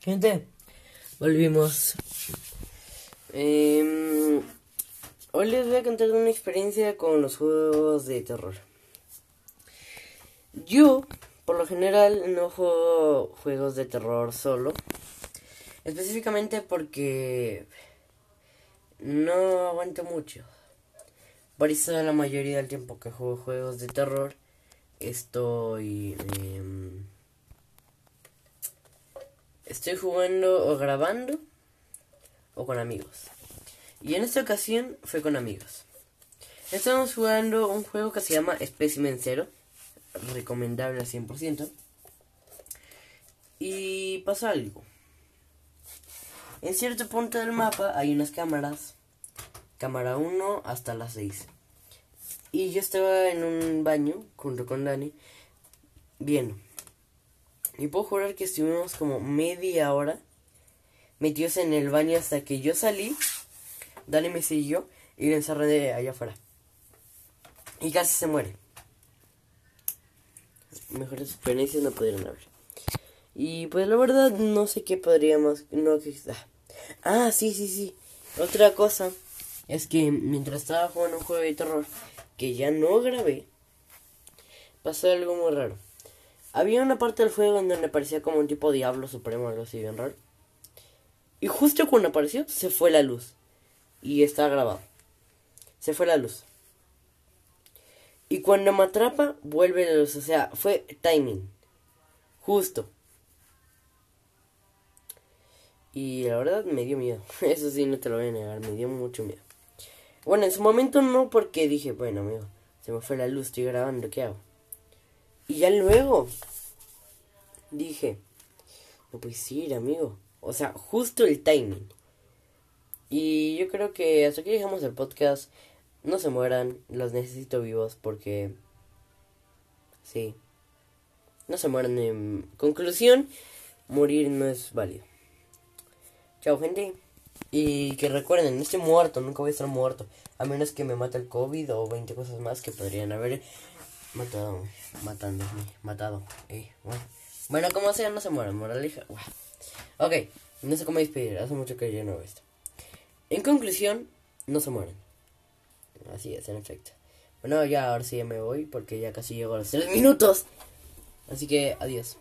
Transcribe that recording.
Gente, volvimos. Em, hoy les voy a contar una experiencia con los juegos de terror. Yo, por lo general, no juego juegos de terror solo. Específicamente porque no aguanto mucho. Por eso la mayoría del tiempo que juego juegos de terror estoy... Em, estoy jugando o grabando o con amigos. Y en esta ocasión fue con amigos. Estamos jugando un juego que se llama Specimen Zero. Recomendable al 100%. Y pasa algo. En cierto punto del mapa hay unas cámaras. Cámara 1 hasta las 6. Y yo estaba en un baño junto con Dani. Bien. Y puedo jurar que estuvimos como media hora metidos en el baño hasta que yo salí. Dani me siguió y lo encerré de allá afuera. Y casi se muere. Mejores experiencias no pudieron haber. Y pues la verdad no sé qué podríamos... No, ah, sí, sí, sí. Otra cosa es que mientras estaba jugando un juego de terror que ya no grabé, pasó algo muy raro. Había una parte del juego en donde parecía como un tipo diablo supremo, algo así bien raro. Y justo cuando apareció, se fue la luz. Y está grabado. Se fue la luz. Y cuando me atrapa, vuelve la luz. O sea, fue timing. Justo. Y la verdad me dio miedo. Eso sí, no te lo voy a negar. Me dio mucho miedo. Bueno, en su momento no, porque dije, bueno, amigo, se me fue la luz, estoy grabando, ¿qué hago? Y ya luego dije, no puedes ir, amigo. O sea, justo el timing. Y yo creo que hasta aquí dejamos el podcast. No se mueran, los necesito vivos porque... Sí. No se mueran. En conclusión, morir no es válido. Chao, gente. Y que recuerden, no estoy muerto, nunca voy a estar muerto. A menos que me mate el COVID o 20 cosas más que podrían haber matado, matándome, matado. Eh, bueno. bueno, como sea, no se mueran, moraleja. Ok, no sé cómo despedir, hace mucho que yo no veo esto. En conclusión, no se mueren. Así es, en efecto. Bueno, ya ahora sí ya me voy porque ya casi llego a los 3 minutos. Así que adiós.